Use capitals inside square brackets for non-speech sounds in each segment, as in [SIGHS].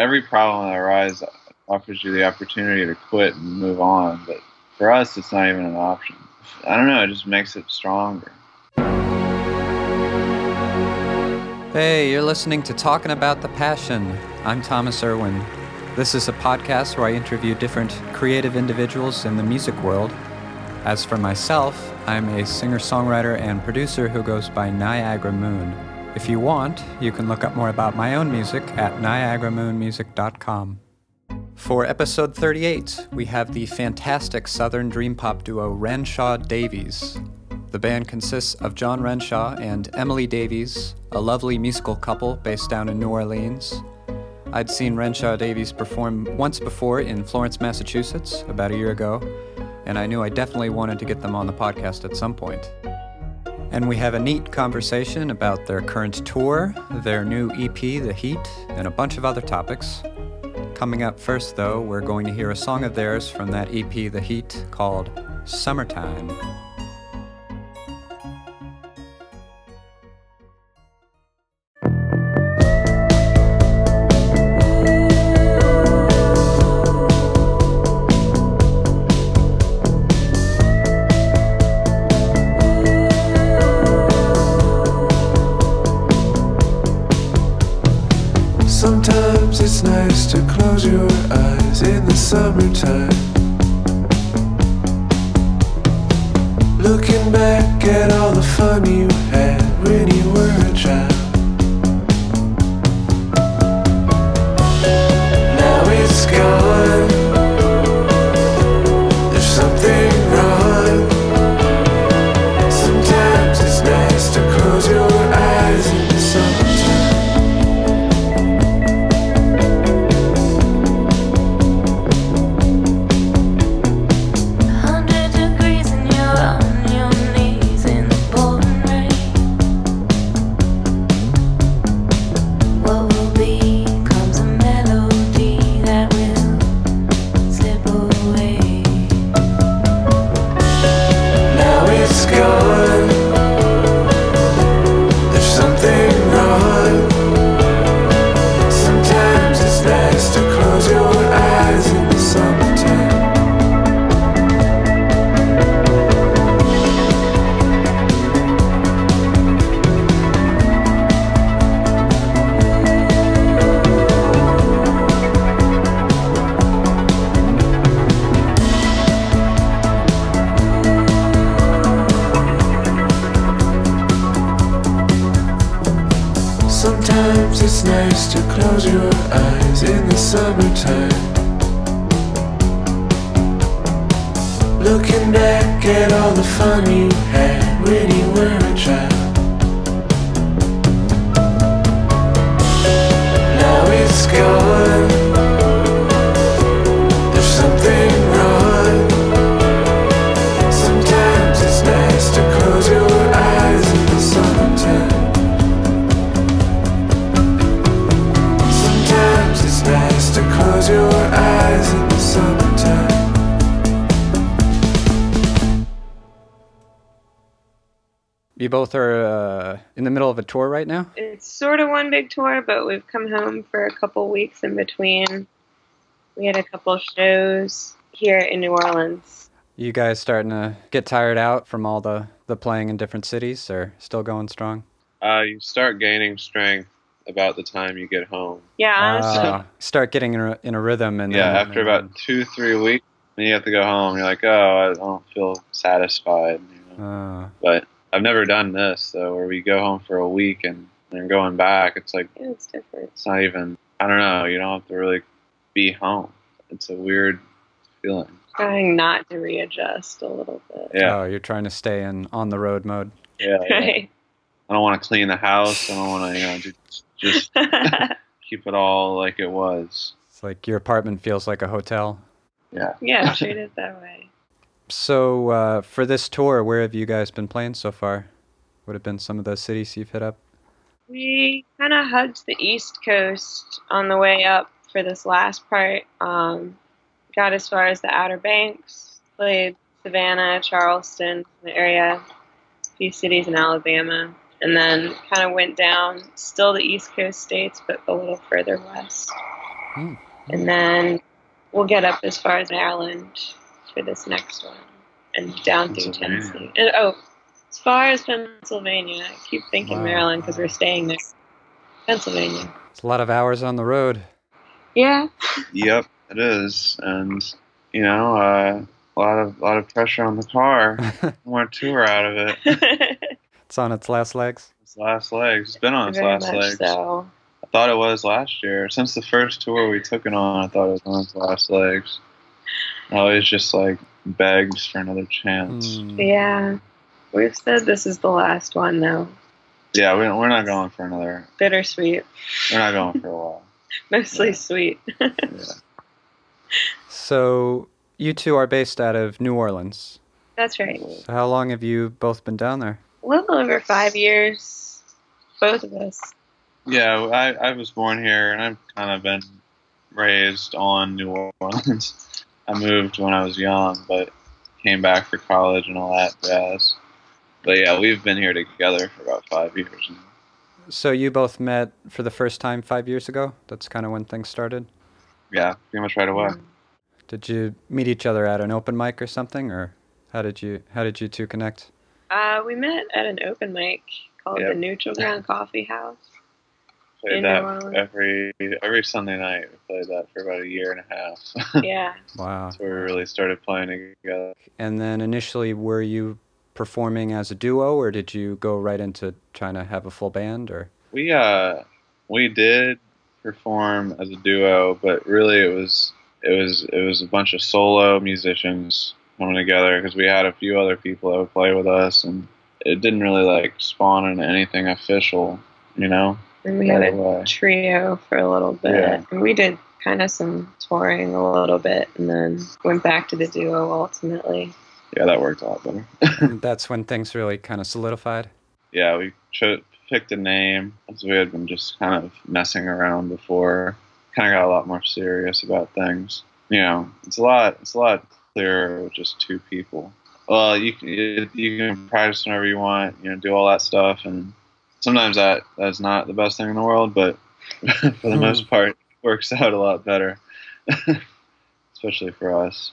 every problem that arises offers you the opportunity to quit and move on. But for us, it's not even an option. I don't know. It just makes it stronger. Hey, you're listening to Talking About the Passion. I'm Thomas Irwin. This is a podcast where I interview different creative individuals in the music world. As for myself, I'm a singer songwriter and producer who goes by Niagara Moon. If you want, you can look up more about my own music at niagaramoonmusic.com. For episode 38, we have the fantastic Southern dream pop duo Renshaw Davies. The band consists of John Renshaw and Emily Davies, a lovely musical couple based down in New Orleans. I'd seen Renshaw Davies perform once before in Florence, Massachusetts, about a year ago, and I knew I definitely wanted to get them on the podcast at some point. And we have a neat conversation about their current tour, their new EP, The Heat, and a bunch of other topics. Coming up first, though, we're going to hear a song of theirs from that EP, The Heat, called Summertime. It's nice to close your eyes in the summertime. Looking back at all You both are uh, in the middle of a tour right now? it's sort of one big tour, but we've come home for a couple weeks in between. We had a couple shows here in New Orleans. You guys starting to get tired out from all the, the playing in different cities, or still going strong? Uh, you start gaining strength about the time you get home. Yeah, honestly, Ah, start getting in a, in a rhythm, and Yeah, then, after about two, three weeks, then you have to go home. You're like, oh, I don't feel satisfied. You know? Uh, But I've never done this, so where we go home for a week and then going back, it's like yeah, it's different. it's not even. I don't know. You don't have to really be home. It's a weird feeling. Trying not to readjust a little bit. Yeah, Oh, you're trying to stay in on the road mode. yeah. yeah. [LAUGHS] Right. I don't want to clean the house. I don't want to, you know, just, just [LAUGHS] keep it all like it was. It's like your apartment feels like a hotel. Yeah. yeah, [LAUGHS] treat it that way. So uh, for this tour, where have you guys been playing so far? Would have been some of those cities you've hit up. We kind of hugged the East Coast on the way up for this last part. Um, got as far as the Outer Banks, played Savannah, Charleston, the area, a few cities in Alabama, and then kind of went down, still the East Coast states, but a little further west. Hmm. and then we'll get up as far as Maryland for this next one, and down through Tennessee. And oh, as far as Pennsylvania. I keep thinking Wow. Maryland because we're staying there. Pennsylvania. It's a lot of hours on the road. Yeah. Yep, it is, and you know, uh, a lot of lot of pressure on the car. [LAUGHS] More tour out of it. [LAUGHS] it's on its last legs. Its last legs. It's been on its Very last much legs. so. I thought it was last year. Since the first tour we took it on, I thought it was on its last legs. I always just like begs for another chance. Hmm. Yeah. We've said this is the last one though. Yeah, we, we're not going for another. Bittersweet. We're not going for a while. [LAUGHS] Mostly Yeah. sweet. Yeah. [LAUGHS] So you two are based out of New Orleans. That's right. So how long have you both been down there? A little over five years. Both of us. Yeah, I, I was born here and I've kind of been raised on New Orleans. [LAUGHS] I moved when I was young, but came back for college and all that jazz. But yeah, we've been here together for about five years now. So you both met for the first time five years ago. That's kind of when things started. Yeah, pretty much right away. Mm. Did you meet each other at an open mic or something, or how did you how did you two connect? Uh, we met at an open mic called Yep. the Neutral Ground Coffee House. Played In that every every Sunday night. We played that for about a year and a half. [LAUGHS] Yeah. Wow. That's where we really started playing together. And then initially, were you performing as a duo, or did you go right into trying to have a full band? Or We uh we did perform as a duo, but really it was it was it was a bunch of solo musicians coming together because we had a few other people that would play with us, and it didn't really like spawn into anything official, you know. And we had a trio for a little bit. Yeah. And we did kind of some touring a little bit and then went back to the duo ultimately. Yeah, that worked a lot better. [LAUGHS] that's when things really kind of solidified. yeah, we cho- picked a name as we had been just kind of messing around before. Kind of got a lot more serious about things. You know, it's a lot. It's a lot clearer with just two people. Well, you can you, you can practice whenever you want. You know, do all that stuff, and sometimes that that's not the best thing in the world, but [LAUGHS] for the Hmm. most part, it works [LAUGHS] out a lot better. [LAUGHS] Especially for us,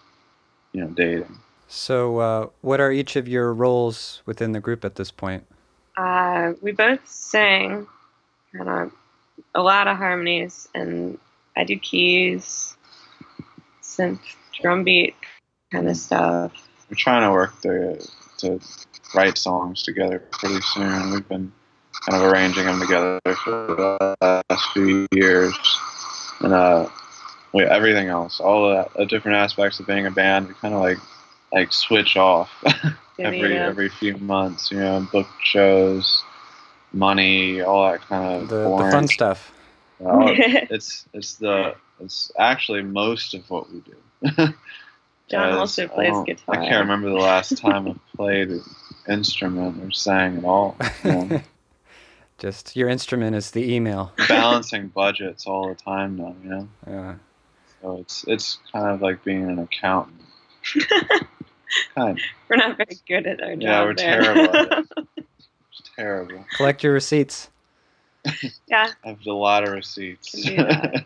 you know, dating. So, uh, what are each of your roles within the group at this point? Uh, we both sing, kind of a lot of harmonies and I do keys, synth, drum beat kind of stuff. we're trying to work to to write songs together pretty soon. We've been kind of arranging them together for the last few years, and uh, we, everything else, all the, the different aspects of being a band, we kind of like like switch off [LAUGHS] every Divvy it up. every few months. You know, book shows, money, all that kind of The, the fun stuff. all- [LAUGHS] it's it's the it's actually most of what we do. [LAUGHS] John also I plays don't- guitar. I can't remember the last time I played an instrument or sang at all. You know, Just your instrument is the email. [LAUGHS] balancing budgets all the time now, you know. Yeah. So it's it's kind of like being an accountant. [LAUGHS] kind of. We're not very good at our job. Yeah, we're there. terrible. [LAUGHS] It's terrible. Collect your receipts. yeah, I have a lot of receipts. Can do that.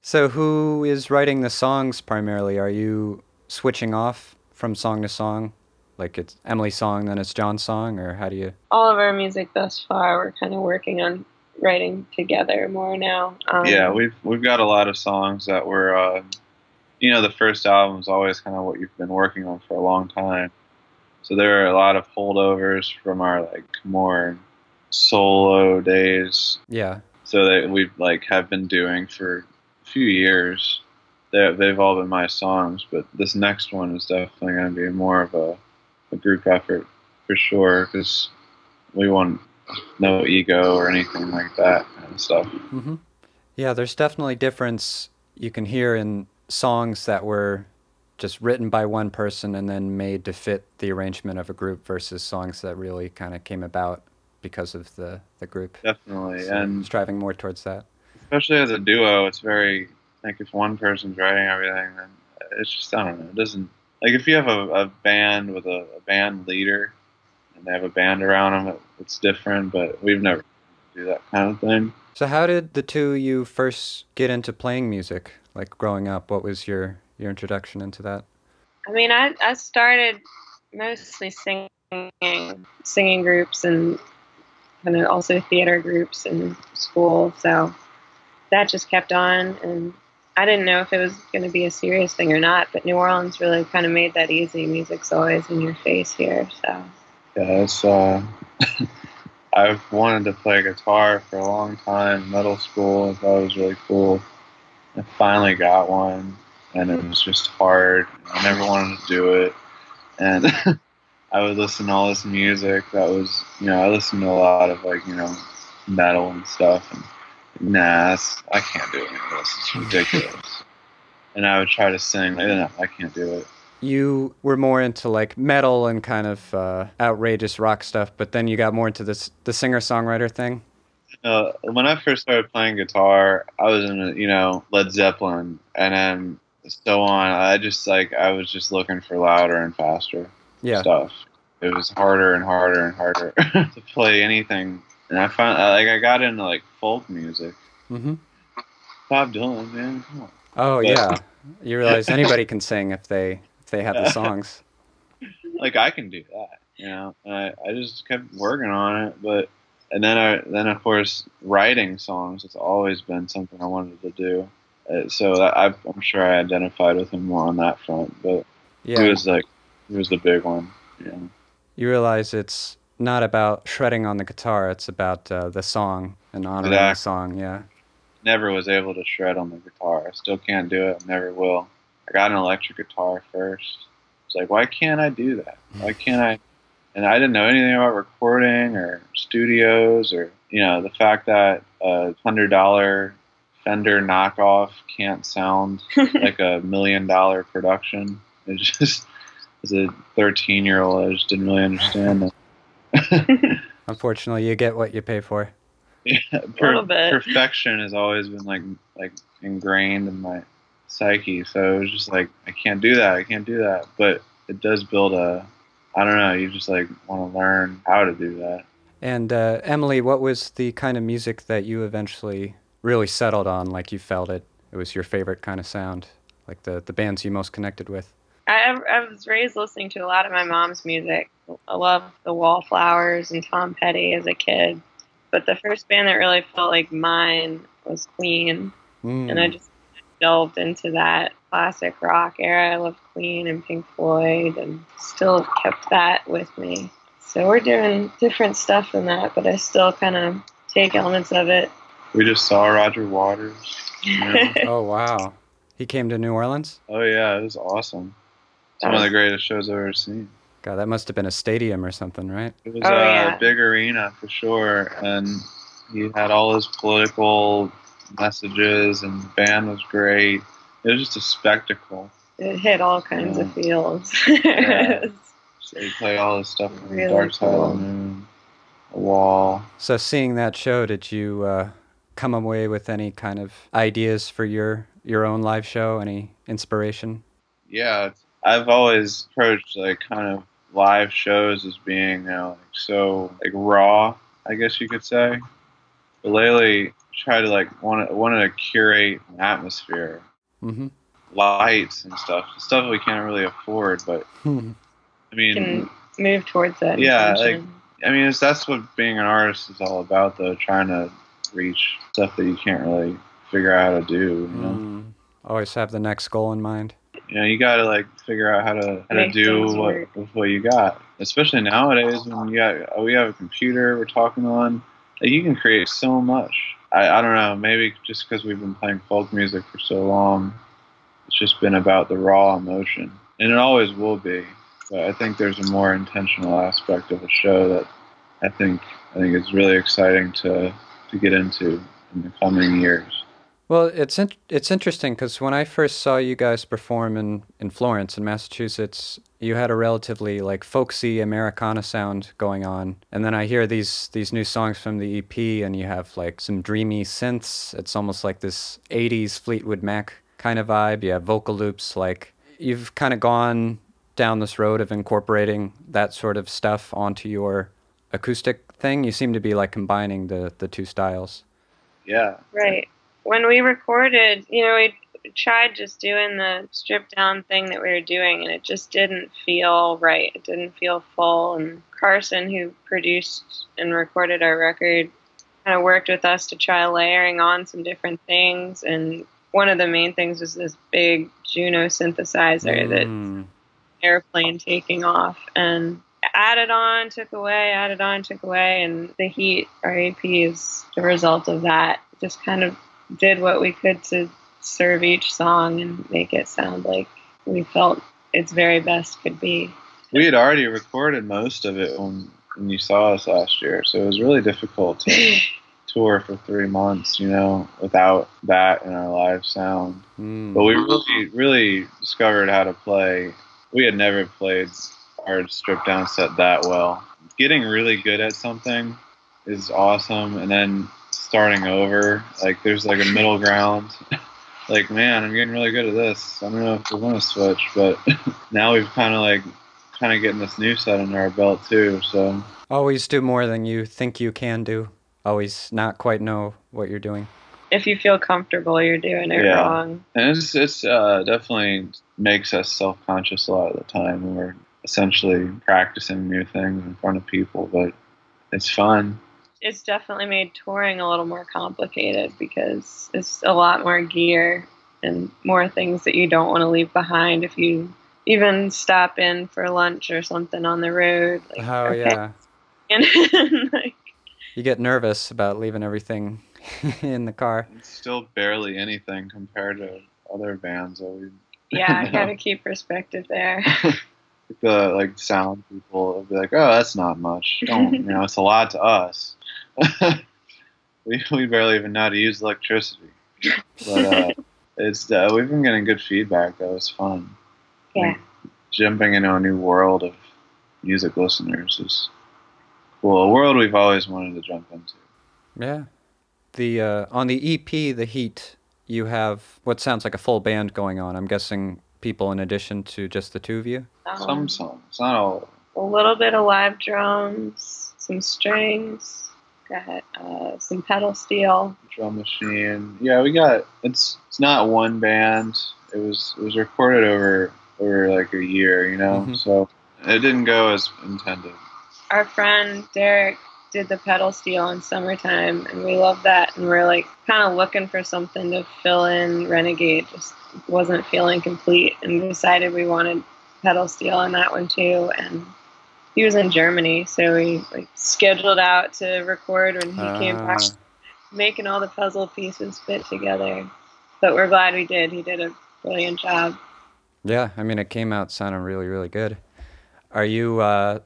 So, who is writing the songs primarily? Are you switching off from song to song? Like it's Emily's song, then it's John's song, or how do you? all of our music thus far, we're kind of working on writing together more now. Um, yeah, we've we've got a lot of songs that were, uh, you know, the first album is always kind of what you've been working on for a long time. So there are a lot of holdovers from our like more solo days. Yeah. So that we've like have been doing for a few years. They they've all been my songs, but this next one is definitely going to be more of a, a group effort for sure because we want no ego or anything like that kind of stuff. hmm Yeah, there's definitely difference you can hear in songs that were just written by one person and then made to fit the arrangement of a group versus songs that really kind of came about because of the, the group. Definitely, So and striving more towards that. especially as a duo, it's very like if one person's writing everything, then it's just I don't know. It doesn't like if you have a, a band with a, a band leader and they have a band around them, it, it's different. But we've never do that kind of thing. So how did the two of you first get into playing music? Like growing up, what was your your introduction into that? I mean, I, I started mostly singing, singing groups and kind of also theater groups in school. So that just kept on. And I didn't know if it was going to be a serious thing or not, but New Orleans really kind of made that easy. Music's always in your face here. So Yeah, it's, uh, [LAUGHS] I've wanted to play guitar for a long time. Middle school, I thought it was really cool. I finally got one, and it was just hard. I never wanted to do it, and [LAUGHS] I would listen to all this music that was, you know, I listened to a lot of like, you know, metal and stuff, and nah, I can't do any of this. It's ridiculous. [LAUGHS] and I would try to sing, like, no, I can't do it. You were more into like metal and kind of uh, outrageous rock stuff, but then you got more into this the singer songwriter thing. Uh, when I first started playing guitar, I was in, you know, Led Zeppelin, and then so on. I just like I was just looking for louder and faster Yeah. stuff. It was harder and harder and harder [LAUGHS] to play anything, and I found like I got into like folk music. Mm-hmm. Bob Dylan, man, come on. Oh But- yeah. You realize anybody can sing if they if they have the [LAUGHS] songs. like I can do that, you know. And I, I just kept working on it, but and then I then of course writing songs. It's always been something I wanted to do. Uh, so that, I, I'm sure I identified with him more on that front, but Yeah. it was like it was the big one. Yeah. you realize it's not about shredding on the guitar; it's about uh, the song and honoring the song. Yeah. Never was able to shred on the guitar. I still can't do it. Never will. I got an electric guitar first. It's like, why can't I do that? Why can't I? And I didn't know anything about recording or studios or you know the fact that a hundred dollar Fender knockoff can't sound [LAUGHS] like a million dollar production. It just as a thirteen year old, I just didn't really understand that. [LAUGHS] Unfortunately, you get what you pay for. Yeah, little bit. Perfection has always been like like ingrained in my psyche. So it was just like I can't do that. I can't do that. But it does build a. I don't know. You just like want to learn how to do that. And uh, Emily, what was the kind of music that you eventually really settled on? Like you felt it, it was your favorite kind of sound, like the the bands you most connected with. I, I was raised listening to a lot of my mom's music. I loved the Wallflowers and Tom Petty as a kid. But the first band that really felt like mine was Queen. Mm. and I just delved into that classic rock era. I love Queen and Pink Floyd, and still have kept that with me. So we're doing different stuff than that, but I still kind of take elements of it. We just saw Roger Waters. you know? [LAUGHS] oh wow, he came to New Orleans. oh yeah, it was awesome. It's one of the greatest shows I've ever seen. God, that must have been a stadium or something, right? It was Oh, a yeah. big arena for sure, and he had all his political messages, and the band was great. It was just a spectacle. it hit all kinds of fields. [LAUGHS] Yeah. [LAUGHS] So he played all his stuff from Really Dark Side cool. of the Moon, A Wall. So seeing that show, did you uh, come away with any kind of ideas for your your own live show? Any inspiration? Yeah, it's- I've always approached like kind of live shows as being you know like so like raw, I guess you could say. But lately, try to like want wanted to curate an atmosphere, Mm-hmm. lights and stuff, stuff we can't really afford. But I mean, Can move towards that. Yeah, intention. I mean, it's, that's what being an artist is all about, though. Trying to reach stuff that you can't really figure out how to do. You know, Mm. Always have the next goal in mind. You know, you got to like figure out how to how to do what work. what you got. Especially nowadays when you got oh, we have a computer we're talking on, like, you can create so much. I, I don't know, maybe just because we've been playing folk music for so long, it's just been about the raw emotion, and it always will be. But I think there's a more intentional aspect of the show that I think I think is really exciting to to get into in the coming years. Well, it's in- it's interesting because when I first saw you guys perform in, in Florence, in Massachusetts, you had a relatively like folksy Americana sound going on, and then I hear these these new songs from the EP, and you have like some dreamy synths. It's almost like this '80s Fleetwood Mac kind of vibe. You have vocal loops. Like you've kind of gone down this road of incorporating that sort of stuff onto your acoustic thing. You seem to be like combining the the two styles. yeah. Right. When we recorded, you know, we tried just doing the stripped down thing that we were doing, and it just didn't feel right. It didn't feel full. And Carson, who produced and recorded our record, kind of worked with us to try layering on some different things. And one of the main things was this big Juno synthesizer that Mm. airplane taking off and added on, took away, added on, took away, and the heat, our EP is the result of that. Just kind of did what we could to serve each song and make it sound like we felt its very best could be. We had already recorded most of it when, when you saw us last year, so it was really difficult to [LAUGHS] tour for three months, you know, without that in our live sound. Mm. But we really, really discovered how to play. We had never played our stripped down set that well. Getting really good at something is awesome, and then starting over, like there's like a middle ground. like, man, I'm getting really good at this. I don't know if we're gonna switch, but [LAUGHS] now we've kind of like, kind of getting this new set under our belt too. So Always do more than you think you can do. Always not quite know what you're doing. If you feel comfortable, you're doing it Yeah. wrong. And it's it's uh, definitely makes us self conscious a lot of the time when we're essentially practicing new things in front of people, but it's fun. It's definitely made touring a little more complicated because it's a lot more gear and more things that you don't want to leave behind if you even stop in for lunch or something on the road. Like, Oh okay. yeah. [LAUGHS] And, like, You get nervous about leaving everything [LAUGHS] in the car. It's still barely anything compared to other bands that we. [LAUGHS] yeah, I gotta keep perspective there. the like sound people will be like, "Oh, that's not much. Don't you know? It's a lot to us. [LAUGHS] we we barely even know how to use electricity." But uh, [LAUGHS] it's uh, we've been getting good feedback. That was fun. Yeah. jumping into a new world of music listeners is cool. A world we've always wanted to jump into. Yeah. The uh, on the EP, the Heat, you have what sounds like a full band going on. I'm guessing people in addition to just the two of you. Some Um, songs, not all. a little bit of live drums, some strings, got uh, some pedal steel. drum machine. Yeah, we got it's it's not one band. It was it was recorded over over like a year, you know. Mhm. So it didn't go as intended. Our friend Derek did the pedal steel in summertime, and we love that. And we're like kind of looking for something to fill in Renegade. Just wasn't feeling complete, and decided we wanted pedal steel on that one too. And he was in Germany, so we like scheduled out to record when he came back. Ah. making all the puzzle pieces fit together. But we're glad we did. He did a brilliant job. Yeah, I mean, it came out sounding really, really good. Are you uh,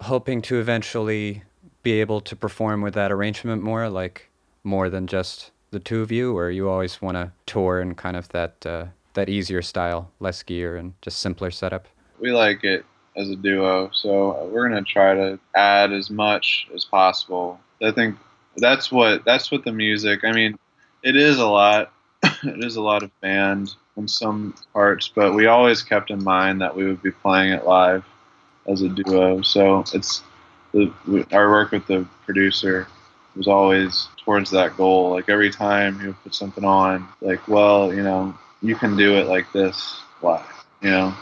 hoping to eventually be able to perform with that arrangement more, like more than just the two of you, or you always want to tour in kind of that uh, that easier style, less gear and just simpler setup? We like it as a duo, so uh, we're gonna try to add as much as possible. I think that's what that's what the music. I mean, it is a lot. [LAUGHS] it is a lot of band in some parts, but we always kept in mind that we would be playing it live as a duo. So it's the, our work with the producer was always towards that goal. Like every time he put something on, like, well, you know, you can do it like this live. You know,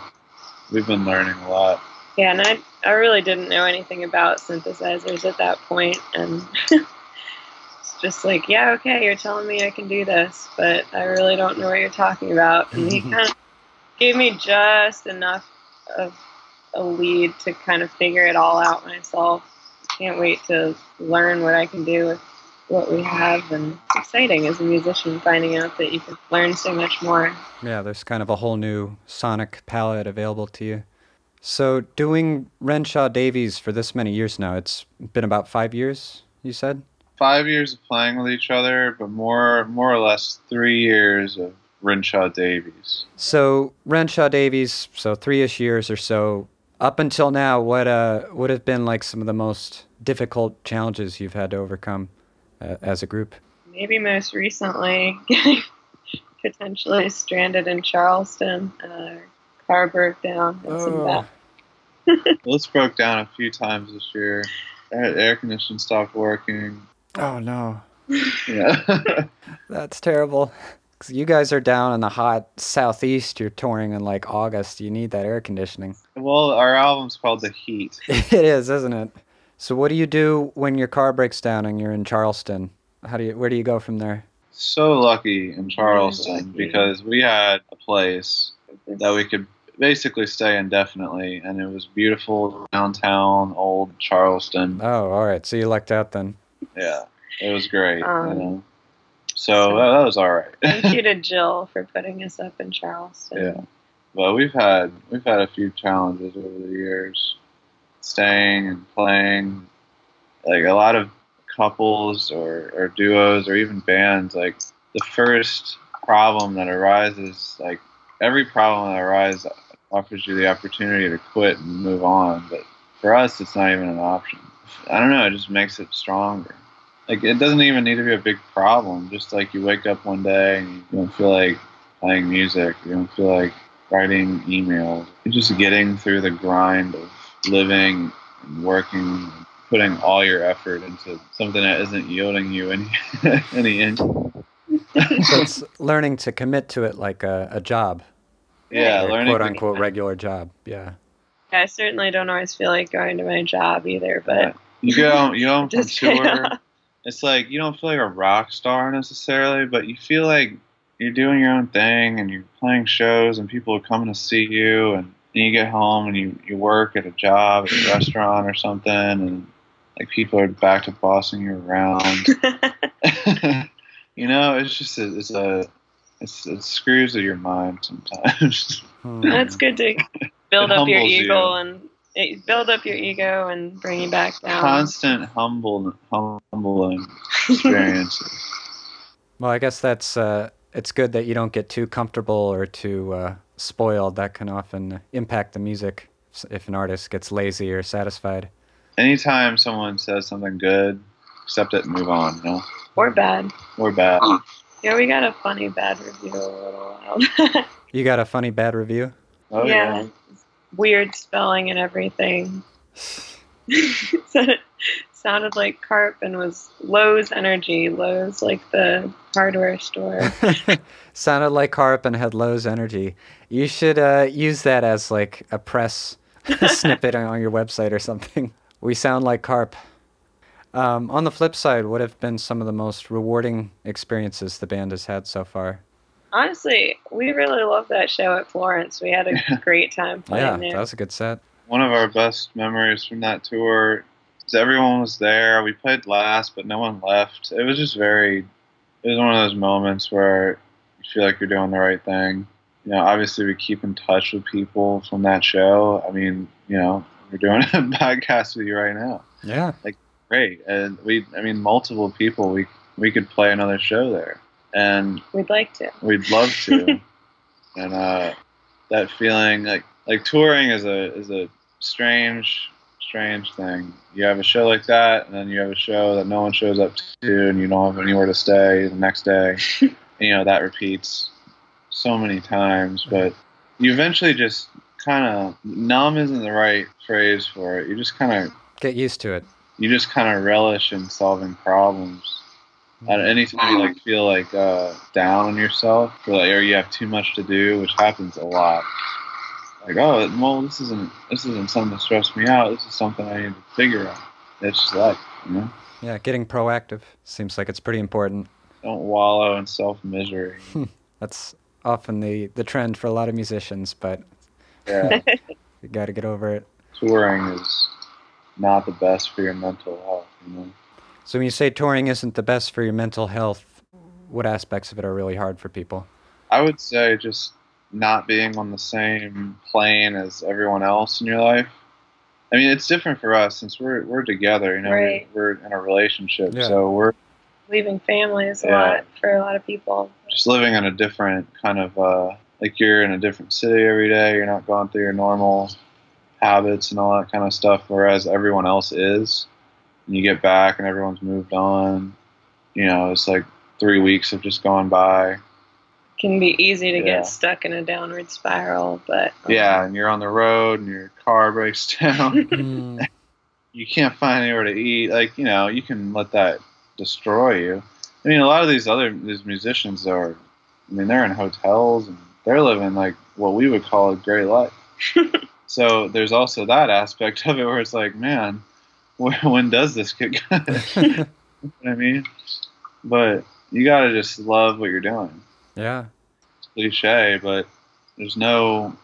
we've been learning a lot. Yeah, and I, I really didn't know anything about synthesizers at that point, and [LAUGHS] it's just like, yeah, okay, you're telling me I can do this, but I really don't know what you're talking about. And he mm-hmm. kind of gave me just enough of a lead to kind of figure it all out myself. Can't wait to learn what I can do with what we have, and it's exciting as a musician finding out that you can learn so much more. Yeah, there's kind of a whole new sonic palette available to you. So, doing Renshaw Davies for this many years now, it's been about five years, you said? Five years of playing with each other, but more more or less three years of Renshaw Davies. So, Renshaw Davies, so three ish years or so. Up until now, what uh, would have been like some of the most difficult challenges you've had to overcome uh, as a group? maybe most recently getting [LAUGHS] potentially stranded in Charleston. Uh, car broke down. Oh. bad- [LAUGHS] This broke down a few times this year. Air, air conditioning stopped working. Oh, no. Yeah. [LAUGHS] That's terrible. 'Cause you guys are down in the hot southeast. You're touring in like August. You need that air conditioning. well, our album's called The Heat. it is, isn't it? So what do you do when your car breaks down and you're in Charleston? How do you? Where do you go from there? So lucky in Charleston lucky. because we had a place that we could basically stay indefinitely, and it was beautiful downtown, old Charleston. Oh, all right. So you lucked out then. Yeah, it was great. Um, you know? So that, that was all right. Thank you to [LAUGHS] Jill for putting us up in Charleston. Yeah. But we've had we've had a few challenges over the years, staying and playing. Like a lot of couples or, or duos or even bands, like the first problem that arises, like every problem that arises offers you the opportunity to quit and move on. But for us, it's not even an option. I don't know. It just makes it stronger. Like it doesn't even need to be a big problem. Just like you wake up one day and you don't feel like playing music. You don't feel like writing emails. You're just getting through the grind of living and working, putting all your effort into something that isn't yielding you any [LAUGHS] any income. So it's learning to commit to it like a, a job, Yeah, or a learning quote unquote regular job. Yeah. I certainly don't always feel like going to my job either, but You go you go [LAUGHS] home from just pay tour. off. It's like you don't feel like a rock star necessarily, but you feel like you're doing your own thing and you're playing shows and people are coming to see you and then you get home and you, you work at a job at a restaurant or something and like people are back to bossing you around. [LAUGHS] [LAUGHS] you know, it's just a, it's a it's, it screws with your mind sometimes. Hmm. That's good to build up your ego you. and it, build up your ego and bring you back down. Constant humble humbling [LAUGHS] experiences. Well, I guess that's uh, it's good that you don't get too comfortable or too uh, spoiled. That can often impact the music if an artist gets lazy or satisfied. Anytime someone says something good, accept it and move on. You know, Or bad. or bad. Yeah, we got a funny bad review a little while. [LAUGHS] You got a funny bad review? Oh yeah. Weird spelling and everything. [SIGHS] [LAUGHS] [LAUGHS] Said it sounded like carp and was Lowe's Energy. Lowe's like the hardware store. [LAUGHS] Sounded like Carp and had Lowe's energy. You should uh, use that as like a press [LAUGHS] snippet on your website or something. We sound like Carp. Um, on the flip side, what have been some of the most rewarding experiences the band has had so far? Honestly, we really loved that show at Florence. We had a [LAUGHS] great time playing yeah, there. that was a good set. One of our best memories from that tour is everyone was there. We played last, but no one left. It was just very. It was one of those moments where you feel like you're doing the right thing. You know, obviously we keep in touch with people from that show. I mean, you know, we're doing [LAUGHS] a podcast with you right now. Yeah. Like great, and we. I mean, multiple people. We we could play another show there, and We'd like to. We'd love to. [LAUGHS] and uh, that feeling, like like touring, is a is a strange strange thing. You have a show like that, and then you have a show that no one shows up to, and you don't have anywhere to stay the next day. [LAUGHS] and, you know that repeats so many times, but you eventually just kind of numb isn't the right phrase for it. You just kind of Get used to it. you just kind of relish in solving problems. At any time you like feel like uh, down on yourself, or like or you have too much to do, which happens a lot. Like, oh, well, this isn't this isn't something to stress me out. This is something I need to figure out. It's just life, you know. Yeah, getting proactive seems like it's pretty important. Don't wallow in self misery. [LAUGHS] That's often the, the trend for a lot of musicians, but Yeah, [LAUGHS] you got to get over it. touring is not the best for your mental health. You know. So when you say touring isn't the best for your mental health, what aspects of it are really hard for people? I would say just not being on the same plane as everyone else in your life. I mean, it's different for us since we're we're together. You know, Right. we're, we're in a relationship, Yeah. so we're Leaving families a Yeah. lot for a lot of people. just living in a different kind of uh, like you're in a different city every day. You're not going through your normal habits and all that kind of stuff. Whereas everyone else is, and you get back and everyone's moved on. You know, it's like three weeks have just gone by. Can be easy to Yeah. get stuck in a downward spiral, but um, Yeah, and you're on the road and your car breaks [LAUGHS] down. [LAUGHS] Hmm. you can't find anywhere to eat. Like, you know, you can let that destroy you. I mean, a lot of these other these musicians are. I mean, they're in hotels and they're living like what we would call a great life. [LAUGHS] so there's also that aspect of it where it's like, man, when, when does this get good? you know what I mean, but you gotta just love what you're doing. Yeah. It's cliche, but there's no,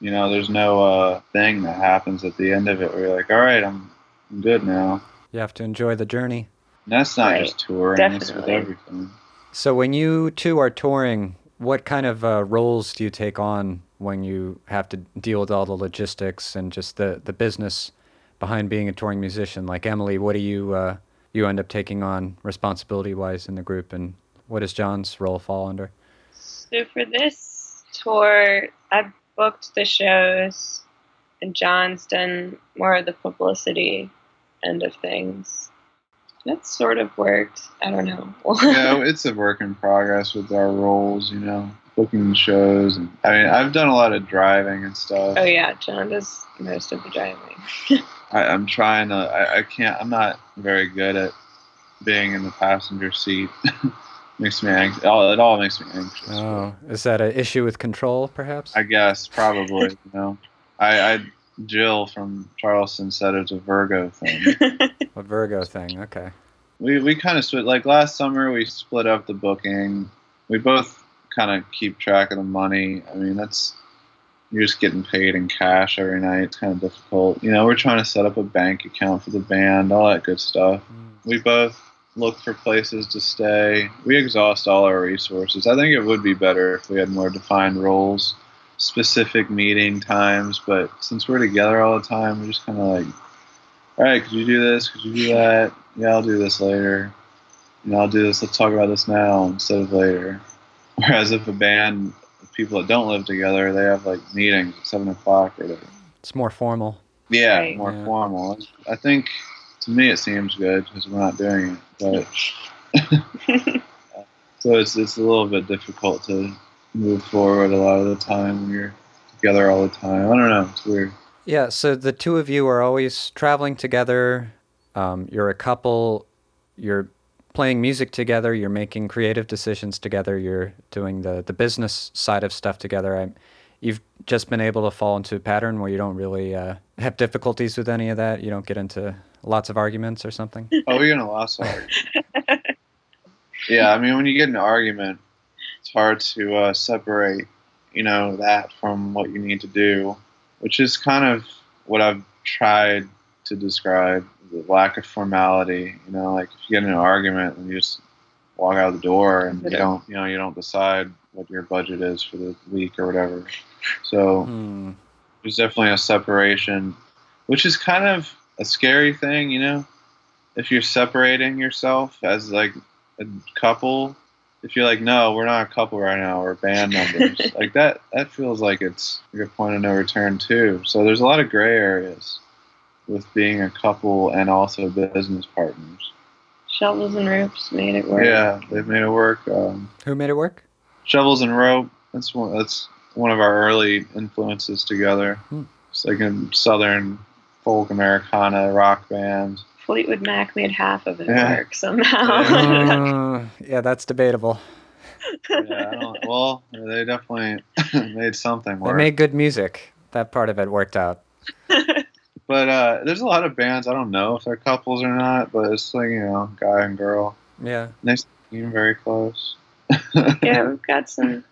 you know, there's no uh, thing that happens at the end of it where you're like, all right, I'm, I'm good now. You have to enjoy the journey. And that's not Right. just touring; it's with everything. So when you two are touring, what kind of uh, roles do you take on when you have to deal with all the logistics and just the, the business behind being a touring musician? Like Emily, what do you uh, you end up taking on responsibility wise in the group, and what does John's role fall under? So for this tour, I've booked the shows, and John's done more of the publicity end of things. That sort of worked. I don't know. [LAUGHS] yeah, it's a work in progress with our roles, you know, booking shows. And I mean, I've done a lot of driving and stuff. oh yeah, John does most of the driving. [LAUGHS] I, I'm trying to. I, I can't. I'm not very good at being in the passenger seat. [LAUGHS] makes me anxious. All, it all makes me anxious. Oh, is that an issue with control, perhaps? I guess probably. you know, I, I Jill from Charleston said it's a Virgo thing. [LAUGHS] a Virgo thing. Okay. we we kind of split. Like last summer, we split up the booking. We both kind of keep track of the money. I mean, that's you're just getting paid in cash every night. It's kind of difficult. You know, we're trying to set up a bank account for the band, all that good stuff. Mm. We both look for places to stay. We exhaust all our resources. I think it would be better if we had more defined roles, specific meeting times. But since we're together all the time, we're just kind of like, all right, could you do this? Could you do that? Yeah, I'll do this later. You know, I'll do this. Let's talk about this now instead of later. Whereas if a band, of people that don't live together, they have like meetings at seven o'clock or whatever. It's more formal. Yeah, Right. more Yeah. formal. I think to me it seems good because we're not doing it, but [LAUGHS] so it's it's a little bit difficult to move forward a lot of the time when you're together all the time. I don't know. It's weird. Yeah, so the two of you are always traveling together. Um, you're a couple. You're playing music together. You're making creative decisions together. You're doing the, the business side of stuff together. I, you've just been able to fall into a pattern where you don't really uh, have difficulties with any of that. You don't get into lots of arguments or something. [LAUGHS] Oh, we're gonna lost argument. [LAUGHS] yeah, I mean, when you get an argument, it's hard to uh, separate, you know, that from what you need to do, which is kind of what I've tried to describe the lack of formality. You know, like if you get in an argument and you just walk out the door and you don't, you know, you don't decide what your budget is for the week or whatever. So Hmm. there's definitely a separation, which is kind of a scary thing, you know. If you're separating yourself as like a couple, if you're like, no, we're not a couple right now, we're band members, [LAUGHS] like that, that feels like it's like a point of no return too. So there's a lot of gray areas with being a couple and also business partners. Shovels and ropes made it work. Yeah, they've made it work. Um, Who made it work? Shovels and Rope. That's one. That's one of our early influences together. Hmm. It's like a southern folk Americana rock band. Fleetwood Mac made half of it Yeah. work somehow. Uh, [LAUGHS] yeah, that's debatable. Yeah, I don't, well, they definitely [LAUGHS] made something work. They made good music. That part of it worked out. [LAUGHS] but uh, there's a lot of bands I don't know if they're couples or not, but it's like you know, guy and girl. Yeah. They seem very close. yeah, we've got some.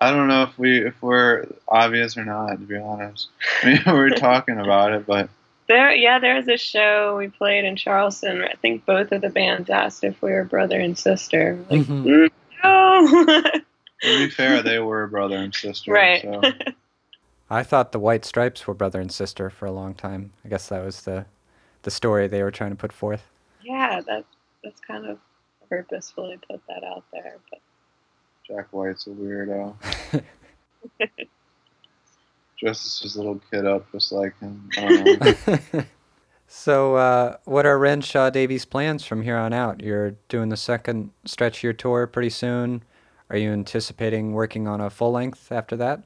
I don't know if we if we're obvious or not. To be honest, I mean, we're talking about it, but There, yeah, there was a show we played in Charleston. I think both of the bands asked if we were brother and sister. Like, Mhm. "Mm, no. to be fair, they were brother and sister. right. So. [LAUGHS] I thought the White Stripes were brother and sister for a long time. I guess that was the the story they were trying to put forth. yeah, that that's kind of purposefully put that out there. But Jack White's a weirdo. [LAUGHS] Dresses his little kid up just like him. I [LAUGHS] [LAUGHS] so, uh, what are Renshaw Davies' plans from here on out? You're doing the second stretch of your tour pretty soon. Are you anticipating working on a full length after that?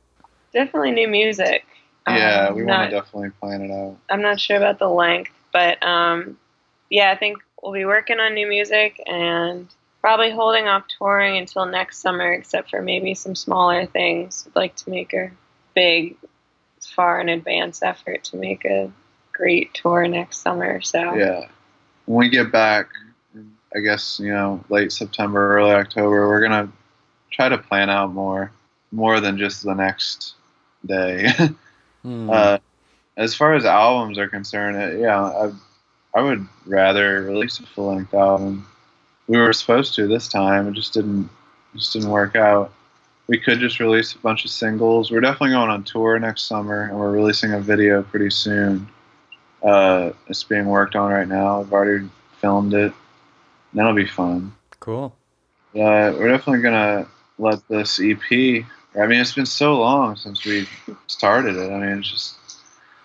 definitely new music. yeah, Um, we want to definitely plan it out. I'm not sure about the length, but um, yeah, I think we'll be working on new music and probably holding off touring until next summer, except for maybe some smaller things. I'd like to make a big, far in advance effort to make a great tour next summer. So Yeah. When we get back, I guess you know, late September, early October, we're gonna try to plan out more, more than just the next day. [LAUGHS] Hmm. Uh, as far as albums are concerned, uh, yeah, I, I would rather release a full length album. We were supposed to this time, it just didn't just didn't work out. We could just release a bunch of singles. We're definitely going on tour next summer, and we're releasing a video pretty soon. Uh, it's being worked on right now. I've already filmed it. That'll be fun. cool. Uh, we're definitely gonna let this EP. I mean, it's been so long since we started it. I mean, it's just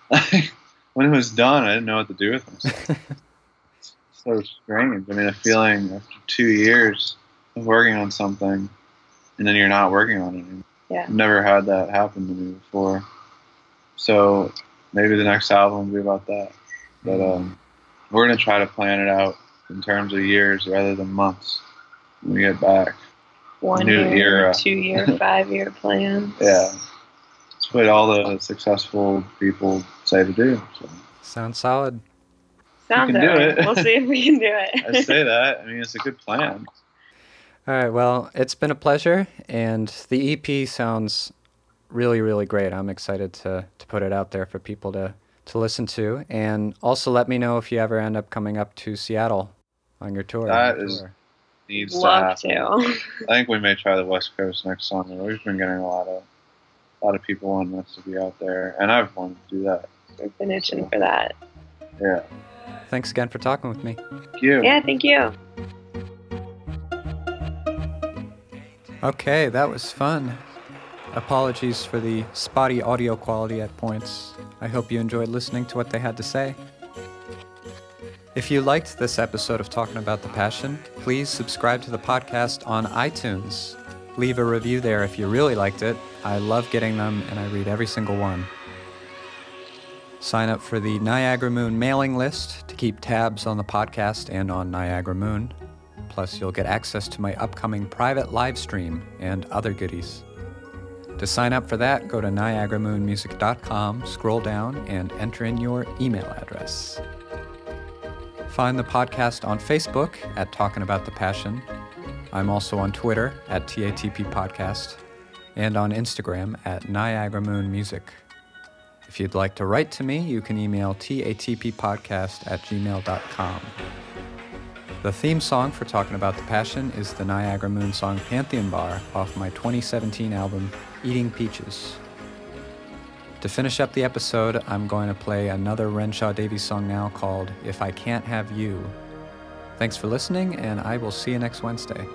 like [LAUGHS] when it was done, I didn't know what to do with myself. It's [LAUGHS] so strange. I mean, a feeling after two years of working on something, and then you're not working on it. anymore. Yeah. I've never had that happen to me before. So maybe the next album will be about that. But um, we're gonna try to plan it out in terms of years rather than months when we get back. one New year, era. two year, [LAUGHS] five year plans. Yeah. It's what all the successful people say to do. So Sounds solid. Sounds we can do alright. it. We'll see if we can do it. [LAUGHS] I say that. I mean, it's a good [LAUGHS] plan. All right. Well, it's been a pleasure, and the EP sounds really, really great. I'm excited to to put it out there for people to to listen to, and also let me know if you ever end up coming up to Seattle on your tour. That your is- tour. Needs Love to happen. to. I think we may try the West Coast next summer. We've been getting a lot of a lot of people wanting us to be out there, and I've wanted to do that. I've been itching for that. Yeah. Thanks again for talking with me. Thank you. Yeah, thank you. Okay, that was fun. Apologies for the spotty audio quality at points. I hope you enjoyed listening to what they had to say. If you liked this episode of Talking About the Passion, please subscribe to the podcast on iTunes. Leave a review there if you really liked it. I love getting them and I read every single one. Sign up for the Niagara Moon mailing list to keep tabs on the podcast and on Niagara Moon. Plus, you'll get access to my upcoming private live stream and other goodies. To sign up for that, go to niagaramoonmusic.com, scroll down, and enter in your email address. Find the podcast on Facebook at Talking About the Passion. I'm also on Twitter at TATP Podcast and on Instagram at Niagara Moon Music. If you'd like to write to me, you can email tatppodcast at gmail.com. The theme song for Talking About the Passion is the Niagara Moon song Pantheon Bar off my 2017 album Eating Peaches. To finish up the episode, I'm going to play another Renshaw Davies song now called If I Can't Have You. Thanks for listening, and I will see you next Wednesday.